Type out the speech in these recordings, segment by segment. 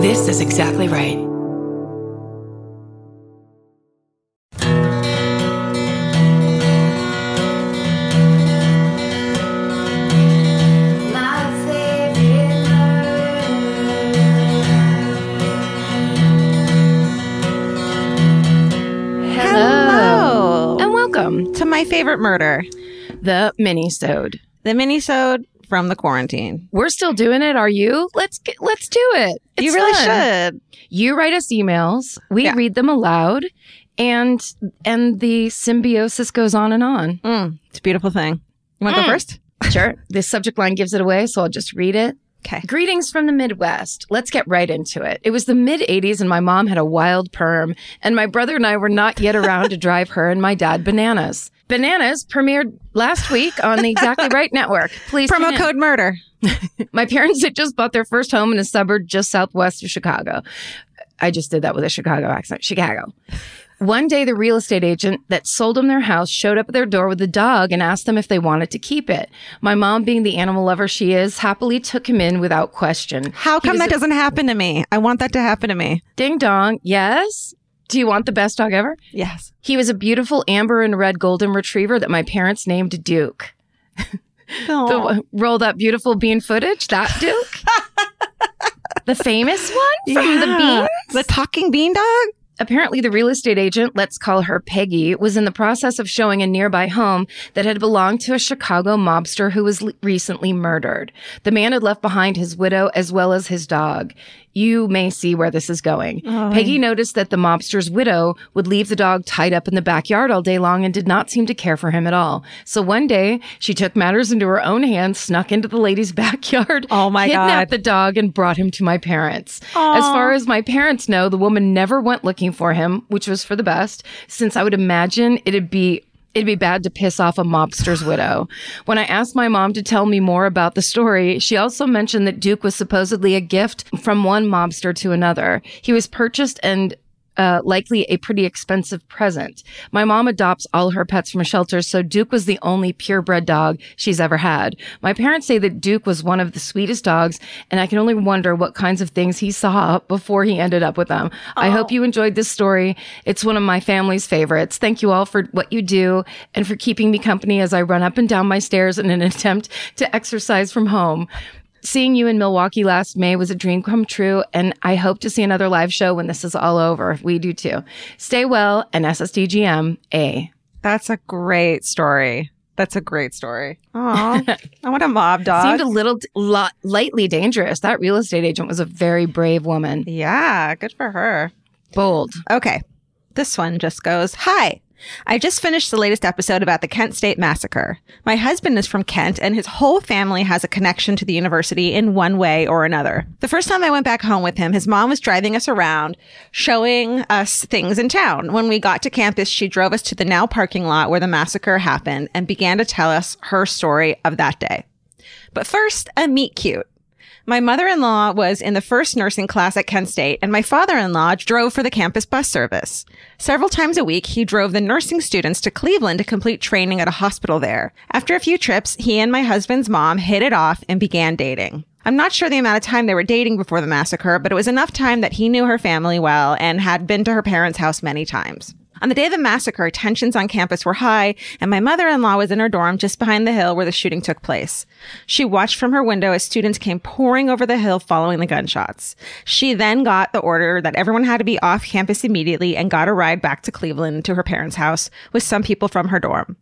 This is exactly right. Hello. And welcome to my favorite murder, the mini-sode. the minisode from the quarantine. We're still doing it. Are you? Let's get, let's do it. It's you really fun. should. You write us emails. We Yeah. read them aloud, and and the symbiosis goes on and on. Mm, it's a beautiful thing. You want to Mm. go first? Sure. the subject line gives it away, so I'll just read it. Okay. Greetings from the Midwest. Let's get right into it. It was the mid 80s and my mom had a wild perm, and my brother and I were not yet around to drive her and my dad bananas. Bananas premiered last week on the Exactly Right Network. Please Promo in. code murder. My parents had just bought their first home in a suburb just southwest of Chicago. I just did that with a Chicago accent. Chicago. One day, the real estate agent that sold them their house showed up at their door with a dog and asked them if they wanted to keep it. My mom, being the animal lover she is, happily took him in without question. How come that a- doesn't happen to me? I want that to happen to me. Ding dong. Yes. Do you want the best dog ever? Yes. He was a beautiful amber and red golden retriever that my parents named Duke. The rolled up beautiful bean footage, that Duke. the famous one from the bean. The talking bean dog? Apparently, the real estate agent, let's call her Peggy, was in the process of showing a nearby home that had belonged to a Chicago mobster who was recently murdered. The man had left behind his widow as well as his dog. You may see where this is going. Oh, Peggy noticed that the mobster's widow would leave the dog tied up in the backyard all day long and did not seem to care for him at all. So one day, she took matters into her own hands, snuck into the lady's backyard, Oh my kidnapped God. the dog, and brought him to my parents. As far as my parents know, the woman never went looking for him, which was for the best, since I would imagine it'd be It'd be bad to piss off a mobster's widow. When I asked my mom to tell me more about the story, she also mentioned that Duke was supposedly a gift from one mobster to another. He was purchased and uh, likely a pretty expensive present. My mom adopts all her pets from shelters, so Duke was the only purebred dog she's ever had. My parents say that Duke was one of the sweetest dogs, and I can only wonder what kinds of things he saw before he ended up with them. I hope you enjoyed this story. It's one of my family's favorites. Thank you all for what you do and for keeping me company as I run up and down my stairs in an attempt to exercise from home. Seeing you in Milwaukee last May was a dream come true, and I hope to see another live show when this is all over. We do too. Stay well, and SSDGM, A. That's a great story. That's a great story. Oh, I want a mob dog. Seemed a little d- li- lightly dangerous. That real estate agent was a very brave woman. yeah, good for her. Bold. Okay. This one just goes Hi. I just finished the latest episode about the Kent State Massacre. My husband is from Kent and his whole family has a connection to the university in one way or another. The first time I went back home with him, his mom was driving us around, showing us things in town. When we got to campus, she drove us to the now parking lot where the massacre happened and began to tell us her story of that day. But first, a meet cute. My mother in law was in the first nursing class at Kent State, and my father in law drove for the campus bus service. Several times a week, he drove the nursing students to Cleveland to complete training at a hospital there. After a few trips, he and my husband's mom hit it off and began dating. I'm not sure the amount of time they were dating before the massacre, but it was enough time that he knew her family well and had been to her parents' house many times. On the day of the massacre, tensions on campus were high, and my mother in law was in her dorm just behind the hill where the shooting took place. She watched from her window as students came pouring over the hill following the gunshots. She then got the order that everyone had to be off campus immediately and got a ride back to Cleveland to her parents' house with some people from her dorm.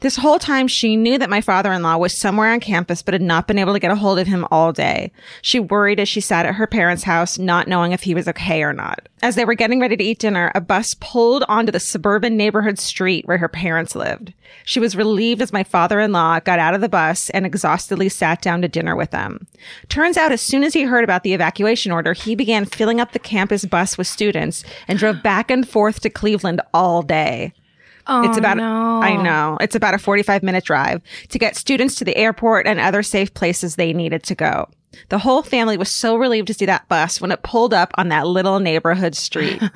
This whole time, she knew that my father in law was somewhere on campus but had not been able to get a hold of him all day. She worried as she sat at her parents' house, not knowing if he was okay or not. As they were getting ready to eat dinner, a bus pulled onto the suburban neighborhood street where her parents lived. She was relieved as my father in law got out of the bus and exhaustedly sat down to dinner with them. Turns out, as soon as he heard about the evacuation order, he began filling up the campus bus with students and drove back and forth to Cleveland all day. Oh, It's about no. I know. It's about a 45 minute drive to get students to the airport and other safe places they needed to go. The whole family was so relieved to see that bus when it pulled up on that little neighborhood street.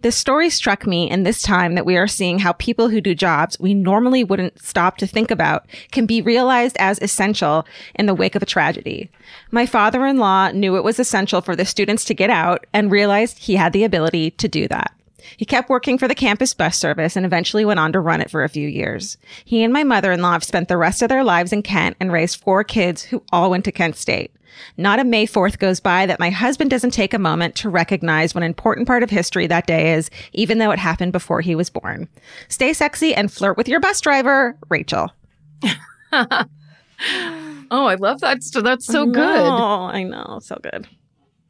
This story struck me in this time that we are seeing how people who do jobs we normally wouldn't stop to think about can be realized as essential in the wake of a tragedy. My father-in-law knew it was essential for the students to get out and realized he had the ability to do that. He kept working for the campus bus service and eventually went on to run it for a few years. He and my mother-in-law have spent the rest of their lives in Kent and raised four kids who all went to Kent State. Not a May 4th goes by that my husband doesn't take a moment to recognize what an important part of history that day is, even though it happened before he was born. Stay sexy and flirt with your bus driver, Rachel. Oh, I love that. That's so good. Oh, I know. So good.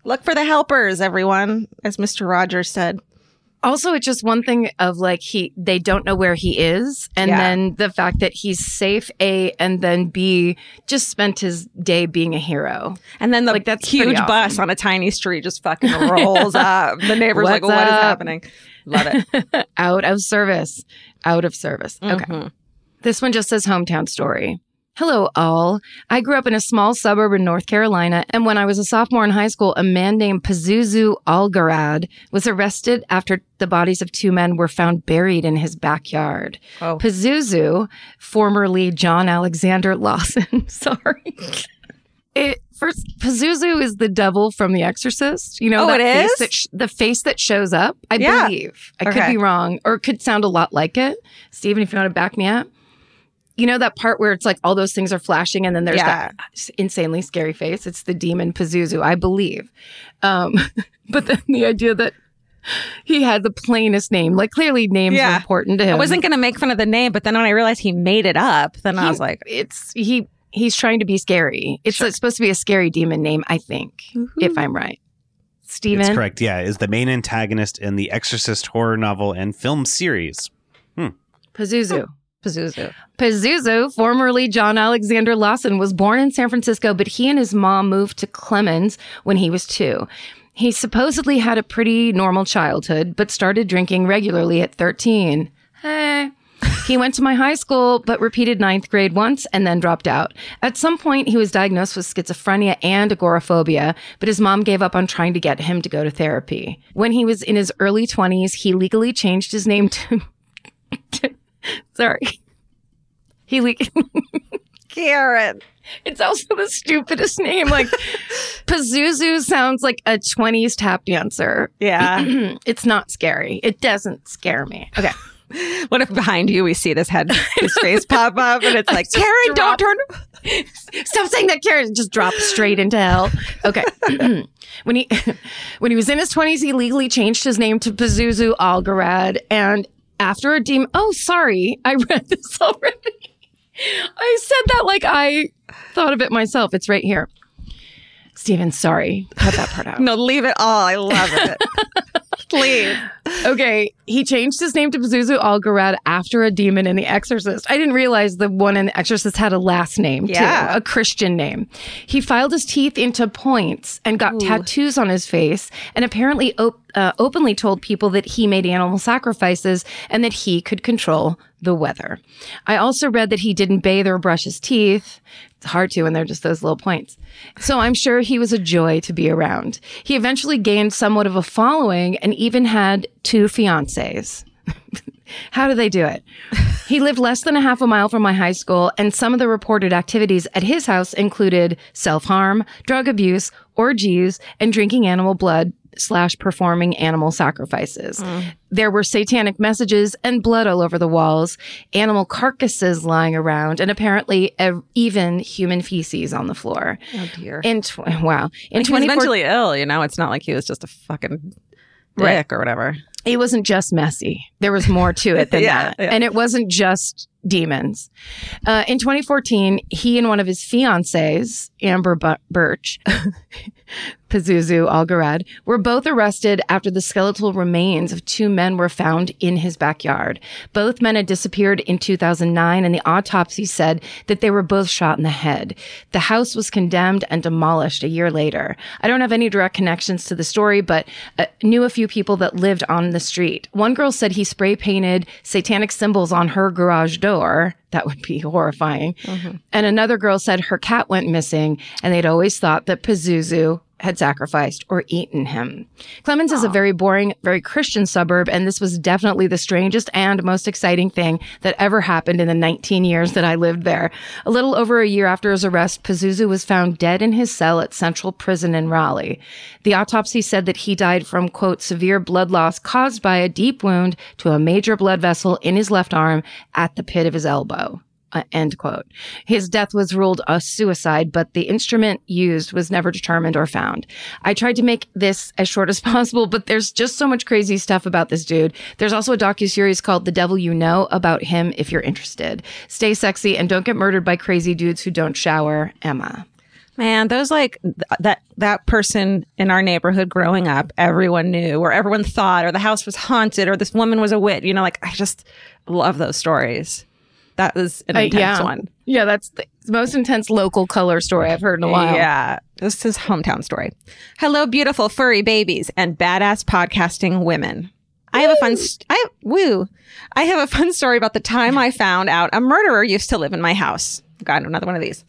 Look for the helpers, everyone, as Mr. Rogers said. Also, it's just one thing of like he they don't know where he is, and Yeah. then the fact that he's safe, A, and then B, just spent his day being a hero. And then the Like, that's huge bus awesome. on a tiny street just fucking rolls up. The neighbor's like, What's what is happening? Love it. Out of service. Out of service. Okay. Mhm. This one just says hometown story. Hello, all. I grew up in a small suburb in North Carolina, and when I was a sophomore in high school, a man named Pazuzu Algarad was arrested after the bodies of two men were found buried in his backyard. Oh. Pazuzu, formerly John Alexander Lawson, sorry. It first Pazuzu is the devil from The Exorcist. You know Oh, that it face is? that sh- the face that shows up. I Yeah. believe. I Okay. could be wrong, or it could sound a lot like it. Steven, if you want to back me up, you know that part where it's like all those things are flashing, and then there's Yeah. that insanely scary face. It's the demon Pazuzu, I believe. Um, but then the idea that he had the plainest name, like clearly names Yeah. are important to him. I wasn't going to make fun of the name, but then when I realized he made it up, then I was like, it's he he's trying to be scary. It's Sure. supposed to be a scary demon name, I think, if I'm right. Steven. It's correct. Yeah, is the main antagonist in the Exorcist horror novel and film series. Pazuzu. Pazuzu. Pazuzu, formerly John Alexander Lawson, was born in San Francisco, but he and his mom moved to Clemmons when he was two. He supposedly had a pretty normal childhood, but started drinking regularly at 13. Hey. He went to my high school, but repeated ninth grade once and then dropped out. At some point, he was diagnosed with schizophrenia and agoraphobia, but his mom gave up on trying to get him to go to therapy. When he was in his early 20s, he legally changed his name to. Sorry. He le- Karen. it's also the stupidest name. Like Pazuzu sounds like a 20s tap dancer. Yeah. it's not scary. It doesn't scare me. Okay. what if behind you we see this head, his face pop up and it's like, Karen, drop- don't turn. Stop saying that, Karen. Just drop straight into hell. Okay. when he when he was in his twenties, he legally changed his name to Pazuzu Algarad, and after a demon. Oh, sorry, I read this already. I said that like I thought of it myself. It's right here. Steven, sorry. Cut that part out. No, leave it all. I love it. Please. Okay, he changed his name to Pazuzu Algarad after a demon in The Exorcist. I didn't realize the one in The Exorcist had a last name Yeah. too, a Christian name. He filed his teeth into points and got tattoos on his face, and apparently op- uh, openly told people that he made animal sacrifices and that he could control the weather. I also read that he didn't bathe or brush his teeth. It's hard to when they're just those little points. So I'm sure he was a joy to be around. He eventually gained somewhat of a following and even had two fiancées. How do they do it? He lived less than a half a mile from my high school, and some of the reported activities at his house included self harm, drug abuse, orgies, and drinking animal blood slash performing animal sacrifices. There were satanic messages and blood all over the walls, animal carcasses lying around, and apparently ev- even human feces on the floor. Oh, dear. In tw- wow, in he was 2014, mentally ill, you know? It's not like he was just a fucking dick Right. or whatever. it wasn't just messy. There was more to it than Yeah, that. yeah. And it wasn't just demons. Uh, in 2014, he and one of his fiancées, Amber Burch, Pazuzu Algarad, were both arrested after the skeletal remains of two men were found in his backyard. Both men had disappeared in 2009, and the autopsy said that they were both shot in the head. The house was condemned and demolished a year later. I don't have any direct connections to the story, but uh, knew a few people that lived on the street. One girl said he spray painted satanic symbols on her garage door. That would be horrifying. And another girl said her cat went missing, and they'd always thought that Pazuzu had sacrificed or eaten him. Clemmons is a very boring, very Christian suburb, and this was definitely the strangest and most exciting thing that ever happened in the 19 years that I lived there. A little over a year after his arrest, Pazuzu was found dead in his cell at Central Prison in Raleigh. The autopsy said that he died from, quote, severe blood loss caused by a deep wound to a major blood vessel in his left arm at the pit of his elbow. Uh, end quote. His death was ruled a suicide, but the instrument used was never determined or found. I tried to make this as short as possible, but there's just so much crazy stuff about this dude. There's also a docu-series called The Devil You Know about him if you're interested. Stay sexy and don't get murdered by crazy dudes who don't shower. Emma. Man, those like th- that that person in our neighborhood growing up, everyone knew, or everyone thought, or the house was haunted, or this woman was a witch. You know, like I just love those stories. That was an Uh, intense yeah. one. Yeah, that's the most intense local color story I've heard in a while. Yeah, this is hometown story. Hello, beautiful furry babies and badass podcasting women. I have a fun. St- I woo. I have a fun story about the time I found out a murderer used to live in my house. Got another one of these.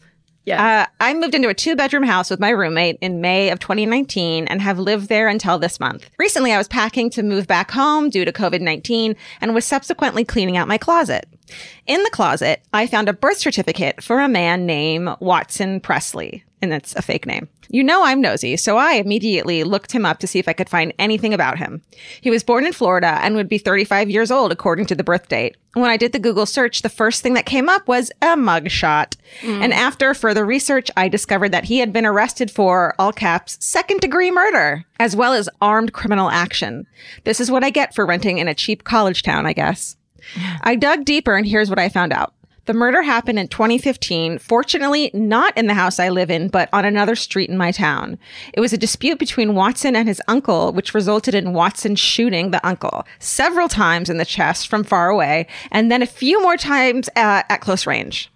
Yeah. Uh, I moved into a two bedroom house with my roommate in May of 2019 and have lived there until this month. Recently, I was packing to move back home due to COVID 19 and was subsequently cleaning out my closet. In the closet, I found a birth certificate for a man named Watson Presley, and that's a fake name. You know I'm nosy, so I immediately looked him up to see if I could find anything about him. He was born in Florida and would be 35 years old according to the birth date. When I did the Google search, the first thing that came up was a mugshot. Mm. And after further research, I discovered that he had been arrested for, all caps, second degree murder, as well as armed criminal action. This is what I get for renting in a cheap college town, I guess. I dug deeper and here's what I found out. The murder happened in 2015, fortunately not in the house I live in, but on another street in my town. It was a dispute between Watson and his uncle, which resulted in Watson shooting the uncle several times in the chest from far away, and then a few more times uh, at close range.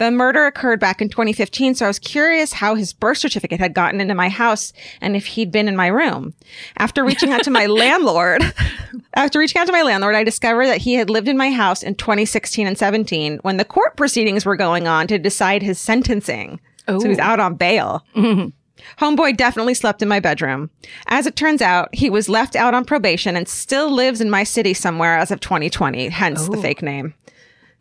The murder occurred back in 2015, so I was curious how his birth certificate had gotten into my house and if he'd been in my room. After reaching out to my landlord, after reaching out to my landlord, I discovered that he had lived in my house in 2016 and 17 when the court proceedings were going on to decide his sentencing. So he was Oh. out on bail. Homeboy definitely slept in my bedroom. As it turns out, he was left out on probation and still lives in my city somewhere as of 2020, hence the Oh. fake name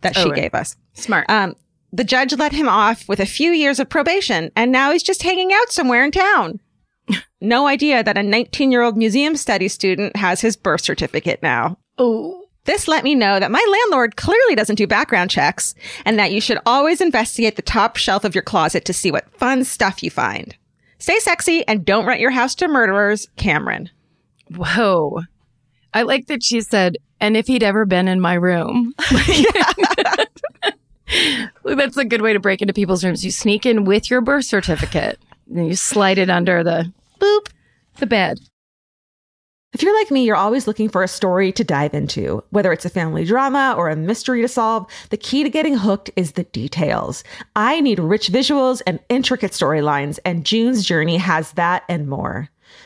that Oh, she right. gave us. Smart. Um, the judge let him off with a few years of probation, and now he's just hanging out somewhere in town. No idea that a 19 year old museum study student has his birth certificate now. oh. This let me know that my landlord clearly doesn't do background checks and that you should always investigate the top shelf of your closet to see what fun stuff you find. Stay sexy and don't rent your house to murderers, Cameron. Whoa. I like that she said, and if he'd ever been in my room. That's a good way to break into people's rooms. You sneak in with your birth certificate, and you slide it under the boop, the bed. If you're like me, you're always looking for a story to dive into. Whether it's a family drama or a mystery to solve, the key to getting hooked is the details. I need rich visuals and intricate storylines, and June's Journey has that and more.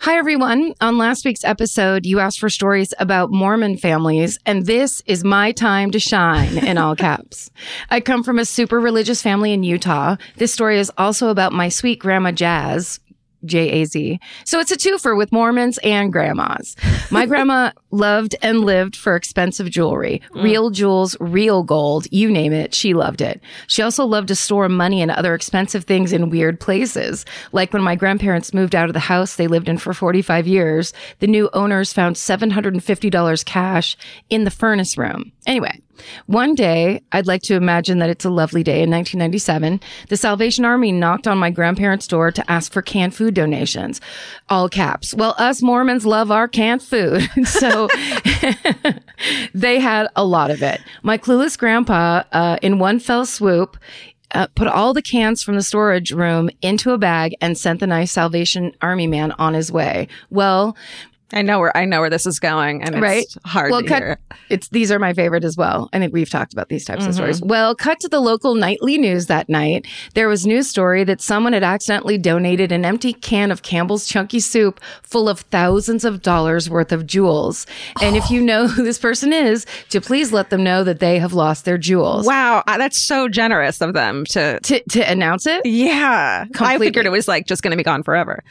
Hi, everyone. On last week's episode, you asked for stories about Mormon families, and this is my time to shine in all caps. I come from a super religious family in Utah. This story is also about my sweet grandma Jazz. J A Z. So it's a twofer with Mormons and grandmas. My grandma loved and lived for expensive jewelry, mm. real jewels, real gold, you name it. She loved it. She also loved to store money and other expensive things in weird places. Like when my grandparents moved out of the house they lived in for 45 years, the new owners found $750 cash in the furnace room. Anyway, one day, I'd like to imagine that it's a lovely day in 1997. The Salvation Army knocked on my grandparents' door to ask for canned food donations. All caps. Well, us Mormons love our canned food. so they had a lot of it. My clueless grandpa, uh, in one fell swoop, uh, put all the cans from the storage room into a bag and sent the nice Salvation Army man on his way. Well, I know where I know where this is going, and it's hard well, to cut, it's these are my favorite as well. I think we've talked about these types of stories. Well, cut to the local nightly news that night. There was news story that someone had accidentally donated an empty can of Campbell's Chunky Soup full of thousands of dollars worth of jewels. And if you know who this person is, to please let them know that they have lost their jewels. Wow, uh, that's so generous of them to. To, to announce it, Yeah, I figured it was like just going to be gone forever.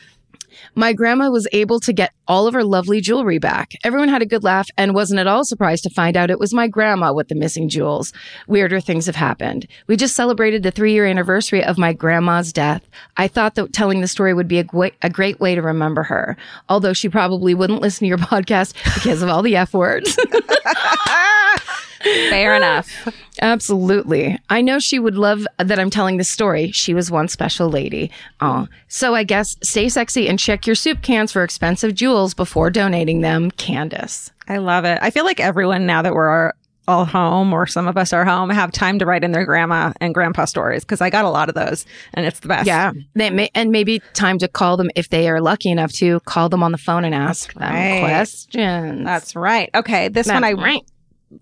My grandma was able to get all of her lovely jewelry back. Everyone had a good laugh and wasn't at all surprised to find out it was my grandma with the missing jewels. Weirder things have happened. We just celebrated the three year anniversary of my grandma's death. I thought that telling the story would be a, a great way to remember her, although she probably wouldn't listen to your podcast because of all the F words. Fair enough. Absolutely. I know she would love that I'm telling this story. She was one special lady. Oh, so I guess stay sexy and check your soup cans for expensive jewels before donating them. Candace. I love it. I feel like everyone now that we're all home, or some of us are home, have time to write in their grandma and grandpa stories because I got a lot of those, and it's the best. Yeah. They may, and maybe time to call them if they are lucky enough to call them on the phone and ask them right. questions. That's right. Okay, this one I That's right.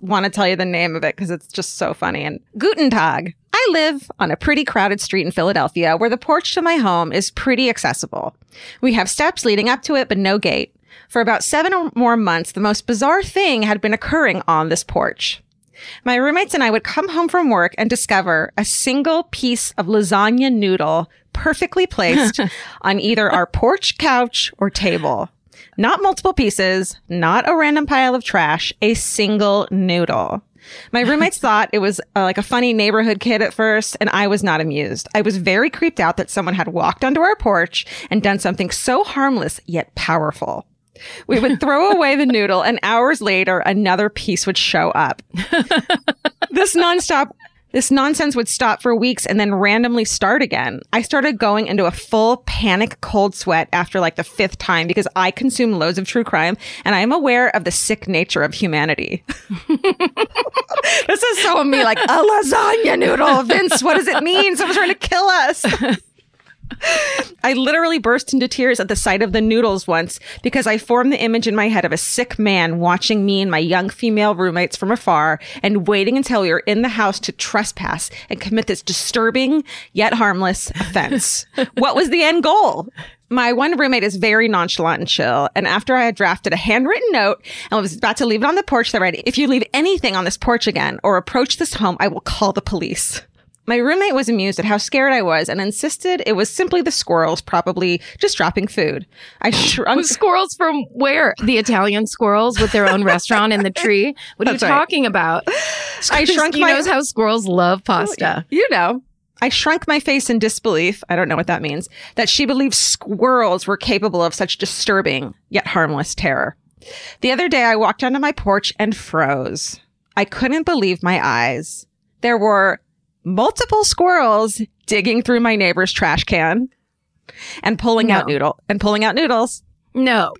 Want to tell you the name of it because it's just so funny. And Guten Tag. I live on a pretty crowded street in Philadelphia where the porch to my home is pretty accessible. We have steps leading up to it, but no gate. For about seven or more months, the most bizarre thing had been occurring on this porch. My roommates and I would come home from work and discover a single piece of lasagna noodle perfectly placed on either our porch couch or table. Not multiple pieces, not a random pile of trash, a single noodle. My roommates thought it was uh, like a funny neighborhood kid at first, and I was not amused. I was very creeped out that someone had walked onto our porch and done something so harmless yet powerful. We would throw away the noodle, and hours later, another piece would show up. this nonstop. This nonsense would stop for weeks and then randomly start again. I started going into a full panic cold sweat after like the fifth time because I consume loads of true crime and I am aware of the sick nature of humanity. this is so me, like a lasagna noodle. Vince, what does it mean? Someone's trying to kill us. I literally burst into tears at the sight of the noodles once because I formed the image in my head of a sick man watching me and my young female roommates from afar and waiting until we were in the house to trespass and commit this disturbing yet harmless offense. what was the end goal? My one roommate is very nonchalant and chill. And after I had drafted a handwritten note and was about to leave it on the porch, that read, if you leave anything on this porch again or approach this home, I will call the police. My roommate was amused at how scared I was and insisted it was simply the squirrels, probably just dropping food. I shrunk. Squirrels from where? The Italian squirrels with their own restaurant in the tree. What are That's you right. talking about? I shrunk He my. knows how squirrels love pasta. you know. I shrunk my face in disbelief. I don't know what that means. That she believed squirrels were capable of such disturbing yet harmless terror. The other day, I walked onto my porch and froze. I couldn't believe my eyes. There were multiple squirrels digging through my neighbor's trash can and pulling out noodle and pulling out noodles. No.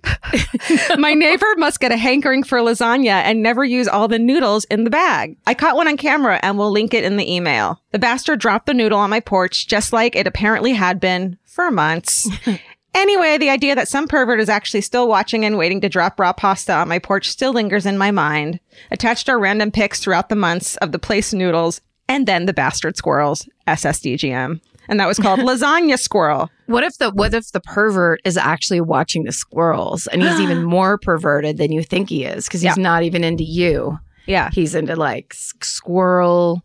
My neighbor must get a hankering for lasagna and never use all the noodles in the bag. I caught one on camera and will link it in the email. The bastard dropped the noodle on my porch just like it apparently had been for months. Anyway, the idea that some pervert is actually still watching and waiting to drop raw pasta on my porch still lingers in my mind. Attached are random pics throughout the months of the place noodles and then the bastard squirrels, SSDGM. And that was called Lasagna Squirrel. What if the what if the pervert is actually watching the squirrels and he's even more perverted than you think he is because he's Yeah. not even into you. Yeah. He's into like s- squirrel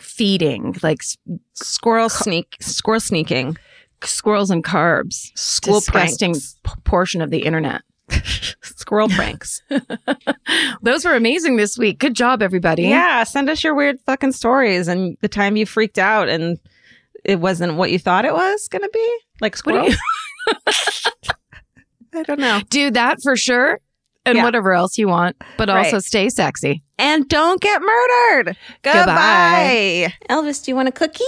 feeding, like s- Squirrel sneak, squirrel sneaking. squirrels and carbs. School Disgusting pranks. portion of the internet. Squirrel pranks. Those were amazing this week. Good job, everybody. Yeah, send us your weird fucking stories and the time you freaked out and it wasn't what you thought it was going to be. Like What squirrel. you- I don't know. Do that for sure. And Yeah. whatever else you want, but Right. also stay sexy. And don't get murdered. Goodbye. Goodbye. Elvis, do you want a cookie?